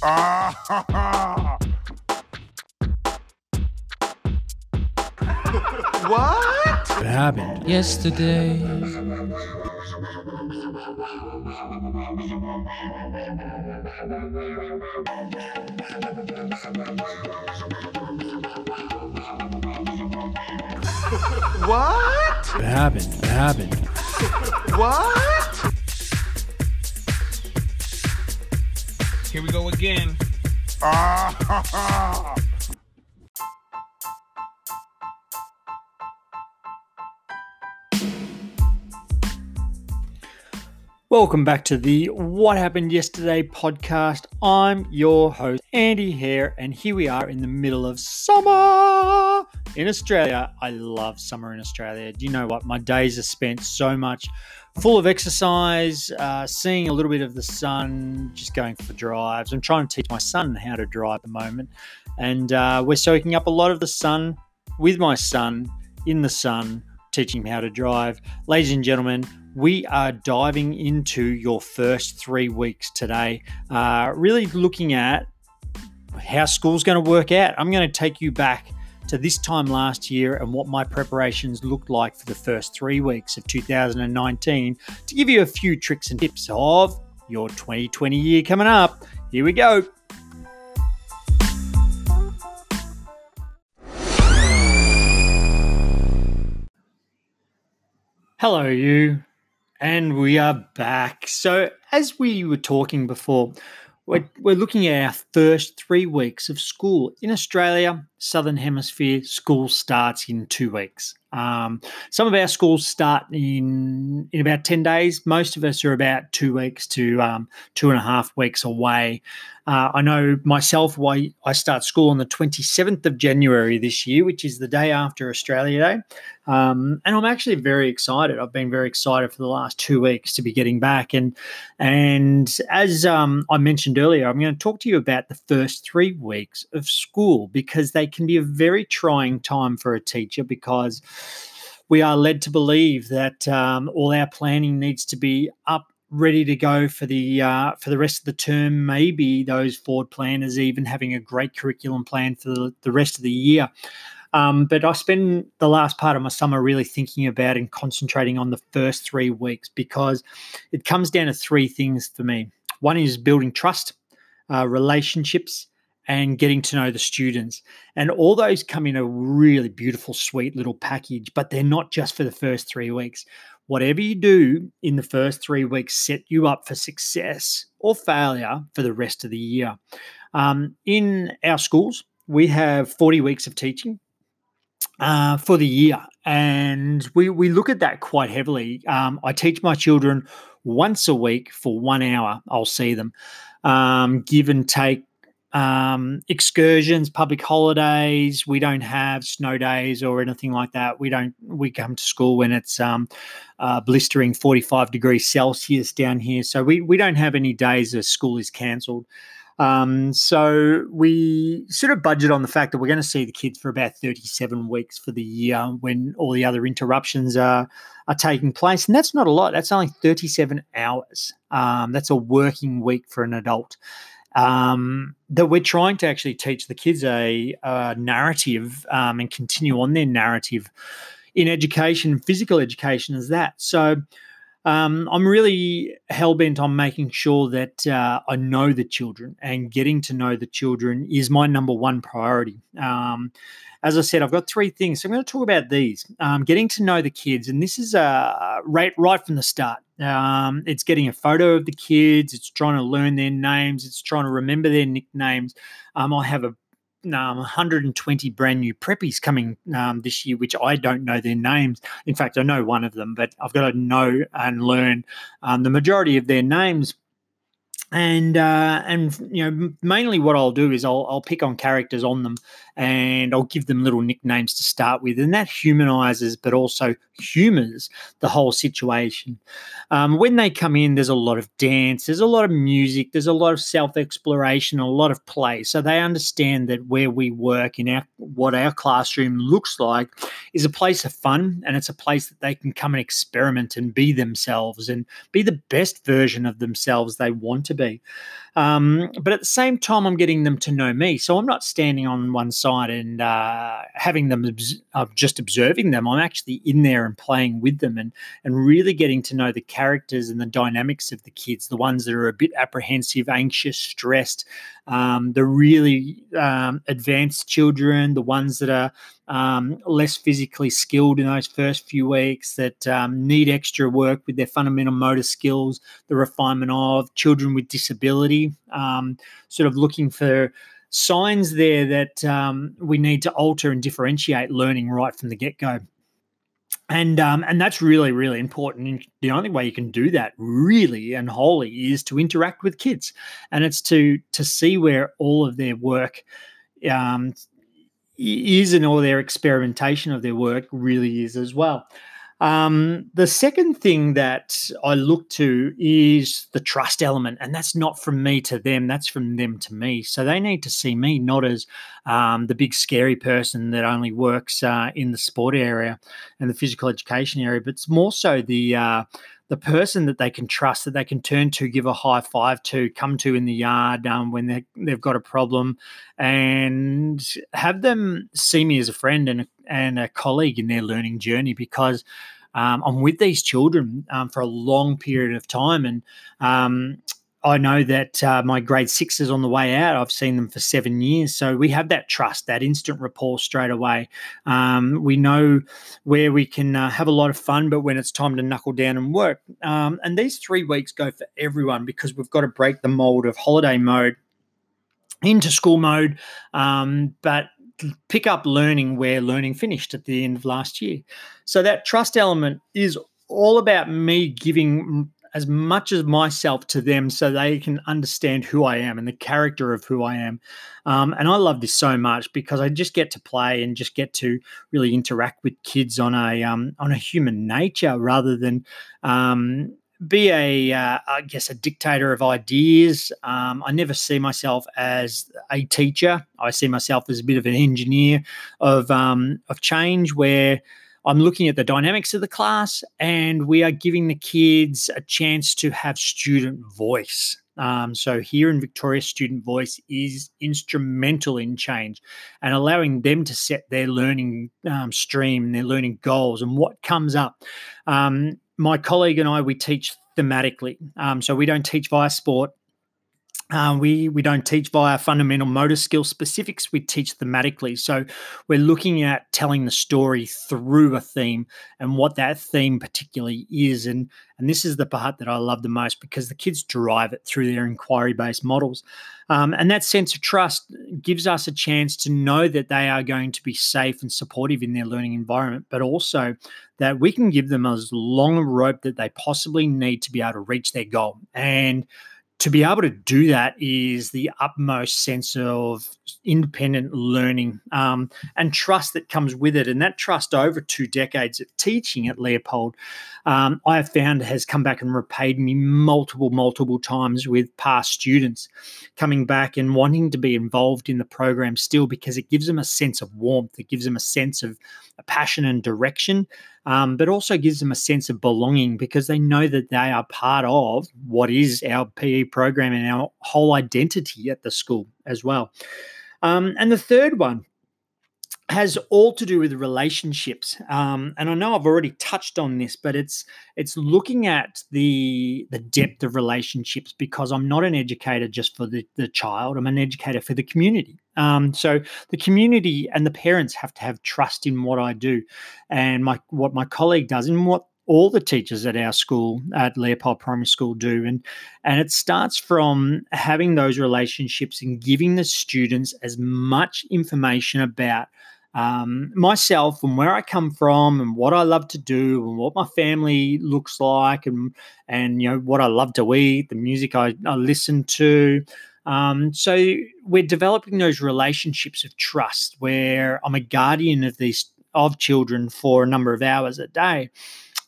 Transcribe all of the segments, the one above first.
what? What happened? Yesterday. What? What happened? What happened? What? Here we go again. Welcome back to the What Happened Yesterday podcast. I'm your host, Andy Hair, and here we are in the middle of summer in Australia. I love summer in Australia. Do you know what? My days are spent so much full of exercise, uh, seeing a little bit of the sun, just going for drives. I'm trying to teach my son how to drive at the moment, and uh, we're soaking up a lot of the sun with my son in the sun, teaching him how to drive. Ladies and gentlemen, we are diving into your first three weeks today, uh, really looking at how school's going to work out. I'm going to take you back to this time last year and what my preparations looked like for the first three weeks of 2019 to give you a few tricks and tips of your 2020 year coming up. Here we go. Hello, you. And we are back. So, as we were talking before, we're, we're looking at our first three weeks of school. In Australia, Southern Hemisphere, school starts in two weeks. Um, some of our schools start in in about ten days. Most of us are about two weeks to um, two and a half weeks away. Uh, I know myself. Why I start school on the twenty seventh of January this year, which is the day after Australia Day, um, and I'm actually very excited. I've been very excited for the last two weeks to be getting back. And and as um, I mentioned earlier, I'm going to talk to you about the first three weeks of school because they can be a very trying time for a teacher because we are led to believe that um, all our planning needs to be up ready to go for the uh, for the rest of the term maybe those forward planners even having a great curriculum plan for the, the rest of the year um, but I spend the last part of my summer really thinking about and concentrating on the first three weeks because it comes down to three things for me. One is building trust, uh, relationships, and getting to know the students. And all those come in a really beautiful, sweet little package, but they're not just for the first three weeks. Whatever you do in the first three weeks set you up for success or failure for the rest of the year. Um, in our schools, we have 40 weeks of teaching uh, for the year. And we, we look at that quite heavily. Um, I teach my children once a week for one hour. I'll see them. Um, give and take um, excursions, public holidays. We don't have snow days or anything like that. We don't. We come to school when it's um, uh, blistering forty-five degrees Celsius down here, so we we don't have any days that school is cancelled. Um, so we sort of budget on the fact that we're going to see the kids for about 37 weeks for the year when all the other interruptions are are taking place, and that's not a lot. That's only 37 hours. Um, that's a working week for an adult um, that we're trying to actually teach the kids a, a narrative um, and continue on their narrative in education, physical education, as that. So um, I'm really hell bent on making sure that uh, I know the children and getting to know the children is my number one priority. Um, as I said, I've got three things. So I'm going to talk about these. Um, getting to know the kids, and this is uh, right right from the start. Um, it's getting a photo of the kids. It's trying to learn their names. It's trying to remember their nicknames. Um, I have a um, 120 brand new preppies coming um, this year, which I don't know their names. In fact, I know one of them, but I've got to know and learn um, the majority of their names and uh, and you know mainly what I'll do is I'll I'll pick on characters on them and I'll give them little nicknames to start with, and that humanizes but also humors the whole situation. Um, when they come in, there's a lot of dance, there's a lot of music, there's a lot of self exploration, a lot of play, so they understand that where we work in our what our classroom looks like is a place of fun, and it's a place that they can come and experiment and be themselves and be the best version of themselves they want to be. Um, but at the same time, I'm getting them to know me. So I'm not standing on one side and uh, having them obs- uh, just observing them. I'm actually in there and playing with them and and really getting to know the characters and the dynamics of the kids, the ones that are a bit apprehensive, anxious, stressed, um, the really um, advanced children, the ones that are um, less physically skilled in those first few weeks, that um, need extra work with their fundamental motor skills, the refinement of children with disability, um, sort of looking for signs there that um, we need to alter and differentiate learning right from the get go and um, and that's really really important. And the only way you can do that really and wholly is to interact with kids, and it's to to see where all of their work um, is and all their experimentation of their work really is as well. Um, the second thing that I look to is the trust element, and that's not from me to them, that's from them to me. So they need to see me not as um, the big scary person that only works uh, in the sport area and the physical education area, but it's more so the uh, the person that they can trust, that they can turn to, give a high five to, come to in the yard um, when they, they've got a problem, and have them see me as a friend and a, and a colleague in their learning journey because um, I'm with these children um, for a long period of time. And um, I know that uh, my grade six is on the way out. I've seen them for seven years. So we have that trust, that instant rapport straight away. Um, we know where we can uh, have a lot of fun, but when it's time to knuckle down and work. Um, and these three weeks go for everyone because we've got to break the mold of holiday mode into school mode, um, but pick up learning where learning finished at the end of last year. So that trust element is all about me giving as much as myself to them so they can understand who I am and the character of who I am. Um, and I love this so much because I just get to play and just get to really interact with kids on a um, on a human nature rather than um, be a uh, I guess a dictator of ideas. Um, I never see myself as a teacher. I see myself as a bit of an engineer of um, of change where I'm looking at the dynamics of the class, and we are giving the kids a chance to have student voice. Um, so here in Victoria, student voice is instrumental in change and allowing them to set their learning um, stream their learning goals and what comes up. Um, my colleague and I, we teach thematically. Um, so we don't teach via sport. Uh, we we don't teach via fundamental motor skill specifics. We teach thematically. So we're looking at telling the story through a theme and what that theme particularly is. And and this is the part that I love the most because the kids drive it through their inquiry based models. Um, and that sense of trust gives us a chance to know that they are going to be safe and supportive in their learning environment, but also that we can give them as long a rope that they possibly need to be able to reach their goal. And to be able to do that is the utmost sense of independent learning um, and trust that comes with it. And that trust over two decades of teaching at Leopold, um, I have found has come back and repaid me multiple, multiple times with past students coming back and wanting to be involved in the program still because it gives them a sense of warmth, it gives them a sense of a passion and direction um, but also gives them a sense of belonging because they know that they are part of what is our PE program and our whole identity at the school as well. Um, and the third one has all to do with relationships. Um, and i know i've already touched on this but it's it's looking at the the depth of relationships because i'm not an educator just for the, the child. I'm an educator for the community. Um, so the community and the parents have to have trust in what i do and my what my colleague does and what all the teachers at our school at Leopold Primary School do. And and it starts from having those relationships and giving the students as much information about um, myself and where I come from and what I love to do and what my family looks like and and you know what I love to eat, the music I, I listen to. Um, so we're developing those relationships of trust where I'm a guardian of these of children for a number of hours a day.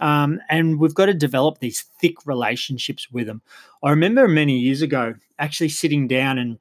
Um, and we've got to develop these thick relationships with them. I remember many years ago actually sitting down and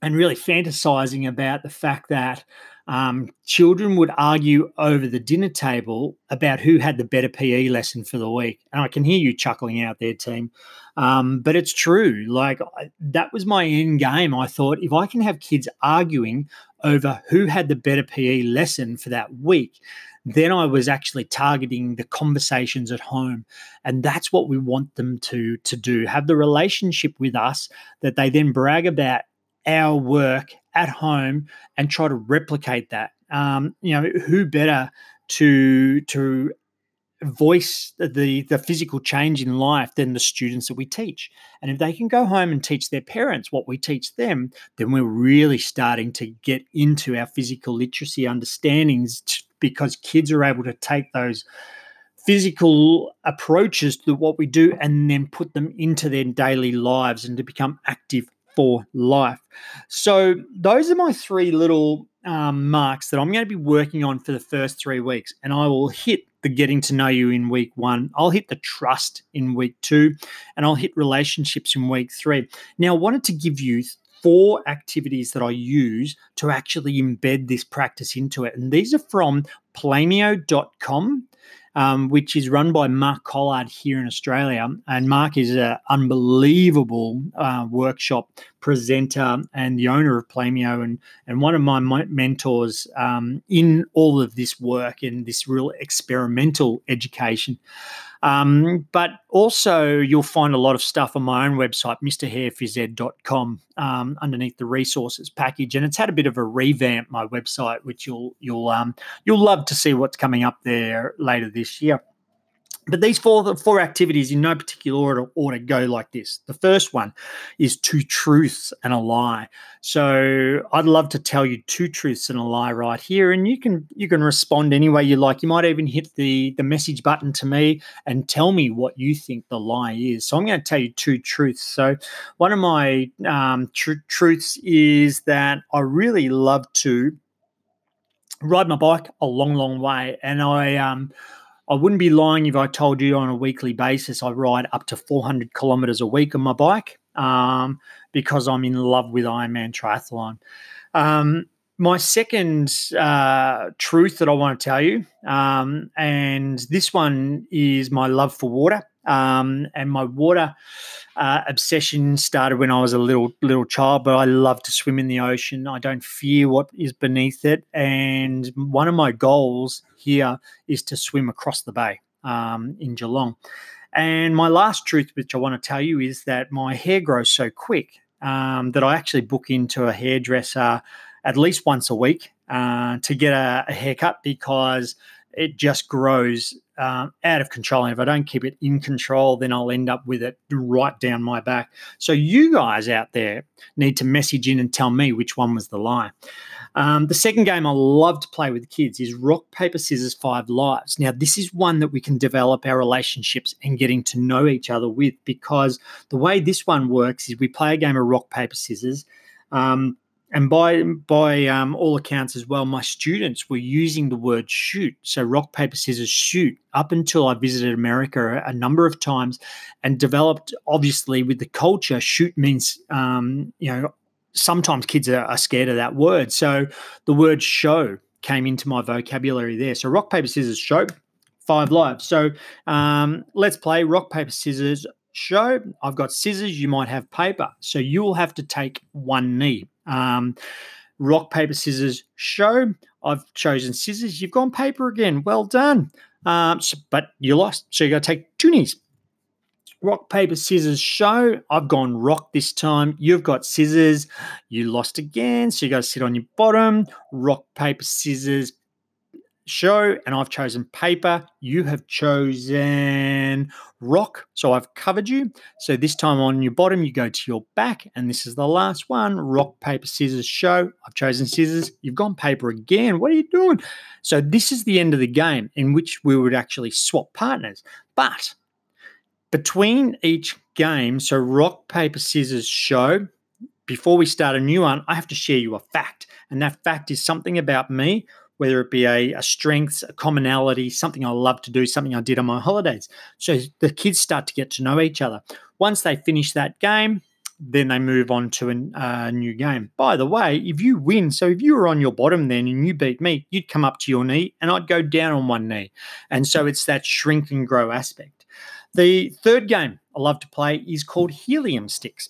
and really fantasizing about the fact that um, children would argue over the dinner table about who had the better PE lesson for the week. And I can hear you chuckling out there, team. Um, but it's true. Like I, that was my end game. I thought if I can have kids arguing over who had the better PE lesson for that week, then I was actually targeting the conversations at home. And that's what we want them to, to do have the relationship with us that they then brag about our work at home and try to replicate that. Um, you know, who better to to voice the the physical change in life than the students that we teach and if they can go home and teach their parents what we teach them then we're really starting to get into our physical literacy understandings t- because kids are able to take those physical approaches to what we do and then put them into their daily lives and to become active for life so those are my three little um, marks that i'm going to be working on for the first three weeks and i will hit the getting to know you in week one. I'll hit the trust in week two, and I'll hit relationships in week three. Now, I wanted to give you four activities that I use to actually embed this practice into it. And these are from playmeo.com um, which is run by Mark Collard here in Australia. And Mark is an unbelievable uh, workshop presenter and the owner of Playmeo and, and one of my mentors um, in all of this work in this real experimental education. Um, but also, you'll find a lot of stuff on my own website, mrhairphysed.com, um, underneath the resources package, and it's had a bit of a revamp. My website, which you'll you'll um, you'll love to see what's coming up there later this year. But these four four activities in no particular order, order go like this. The first one is two truths and a lie. So I'd love to tell you two truths and a lie right here, and you can you can respond any way you like. You might even hit the the message button to me and tell me what you think the lie is. So I'm going to tell you two truths. So one of my um, tr- truths is that I really love to ride my bike a long, long way, and I um I wouldn't be lying if I told you on a weekly basis I ride up to 400 kilometers a week on my bike um, because I'm in love with Ironman Triathlon. Um, my second uh, truth that I want to tell you, um, and this one is my love for water. Um, and my water uh, obsession started when I was a little little child. But I love to swim in the ocean. I don't fear what is beneath it. And one of my goals here is to swim across the bay um, in Geelong. And my last truth, which I want to tell you, is that my hair grows so quick um, that I actually book into a hairdresser at least once a week uh, to get a, a haircut because it just grows um, out of control. And if I don't keep it in control, then I'll end up with it right down my back. So you guys out there need to message in and tell me which one was the lie. Um, the second game I love to play with kids is rock, paper, scissors, five lives. Now, this is one that we can develop our relationships and getting to know each other with because the way this one works is we play a game of rock, paper, scissors. Um, and by by um, all accounts as well, my students were using the word shoot. So rock paper scissors shoot up until I visited America a, number of times, and developed obviously with the culture. Shoot means um, you know sometimes kids are, are scared of that word. So the word show came into my vocabulary there. So rock paper scissors show five lives. So um, let's play rock paper scissors show. I've got scissors. You might have paper. So you will have to take one knee. Um, rock, paper, scissors show. I've chosen scissors. You've gone paper again. Well done. Um, so, but you lost. So you got to take two knees. Rock, paper, scissors show. I've gone rock this time. You've got scissors. You lost again. So you got to sit on your bottom. Rock, paper, scissors, show and I've chosen paper. You have chosen rock. So I've covered you. So this time on your bottom, you go to your back. And this is the last one rock, paper, scissors, show. I've chosen scissors. You've gone paper again. What are you doing? So this is the end of the game in which we would actually swap partners. But between each game, so rock, paper, scissors, show, before we start a new one, I have to share you a fact. And that fact is something about me whether it be a, a strength, a commonality, something I love to do, something I did on my holidays. So the kids start to get to know each other. Once they finish that game, then they move on to a uh, new game. By the way, if you win, so if you were on your bottom then and you beat me, you'd come up to your knee and I'd go down on one knee. And so it's that shrink and grow aspect. The third game I love to play is called Helium Sticks.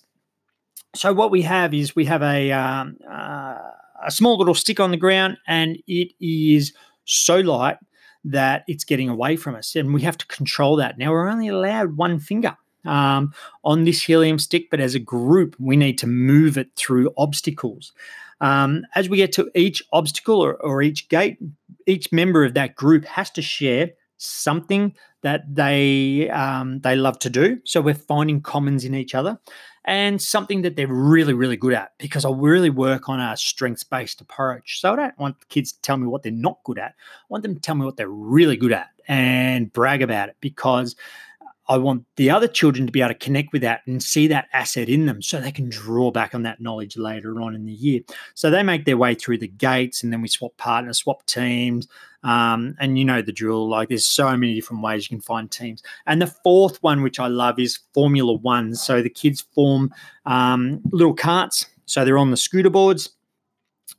So what we have is we have a um, uh, a small little stick on the ground, and it is so light that it's getting away from us, and we have to control that. Now we're only allowed one finger um, on this helium stick, but as a group, we need to move it through obstacles. Um, as we get to each obstacle or, or each gate, each member of that group has to share something that they um, they love to do. So we're finding commons in each other, and something that they're really really good at. Because I really work on a strengths based approach. So I don't want kids to tell me what they're not good at. I want them to tell me what they're really good at and brag about it. Because I want the other children to be able to connect with that and see that asset in them so they can draw back on that knowledge later on in the year. So they make their way through the gates and then we swap partners, swap teams. Um, and you know the drill, like there's so many different ways you can find teams. And the fourth one, which I love, is Formula One. So the kids form um, little carts. So they're on the scooter boards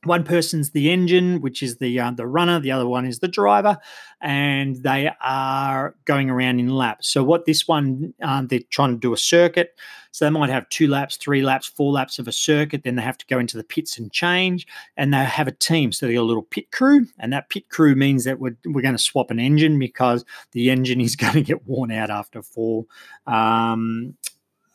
one person's the engine, which is the uh, the runner. The other one is the driver, and they are going around in laps. So what this one um, they're trying to do a circuit. So they might have two laps, three laps, four laps of a circuit. Then they have to go into the pits and change, and they have a team. So they got a little pit crew, and that pit crew means that we're we're going to swap an engine because the engine is going to get worn out after four um,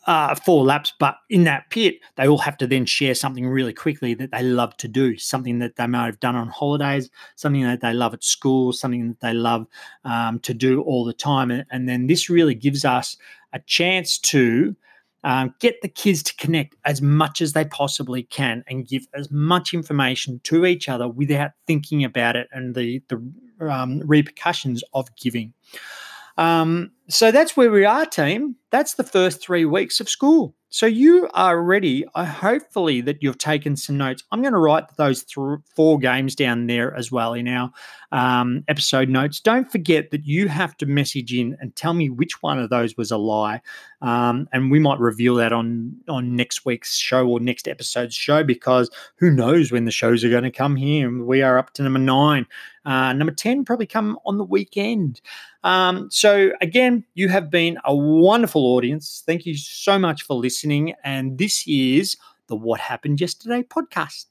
uh, four laps, but in that pit, they all have to then share something really quickly that they love to do, something that they might have done on holidays, something that they love at school, something that they love um, to do all the time. And, and, then this really gives us a chance to um, get the kids to connect as much as they possibly can and give as much information to each other without thinking about it and the, the um, repercussions of giving. Um, so that's where we are, team. That's the first three weeks of school. So you are ready. I hopefully that you've taken some notes. I'm going to write those th- four games down there as well in our um, episode notes. Don't forget that you have to message in and tell me which one of those was a lie, um, and we might reveal that on on next week's show or next episode's show because who knows when the shows are going to come here. We are up to number nine. Uh, number 10 probably come on the weekend. Um, so, you have been a wonderful audience. Thank you so much for listening. And this is the What Happened Yesterday podcast.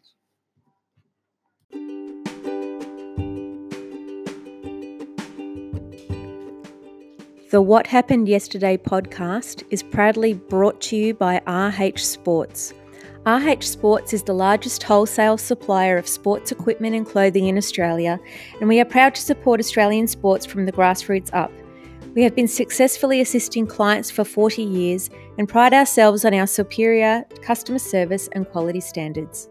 The What Happened Yesterday podcast is proudly brought to you by RH Sports. RH Sports is the largest wholesale supplier of sports equipment and clothing in Australia, and we are proud to support Australian sports from the grassroots up. We have been successfully assisting clients for 40 years and pride ourselves on our superior customer service and quality standards.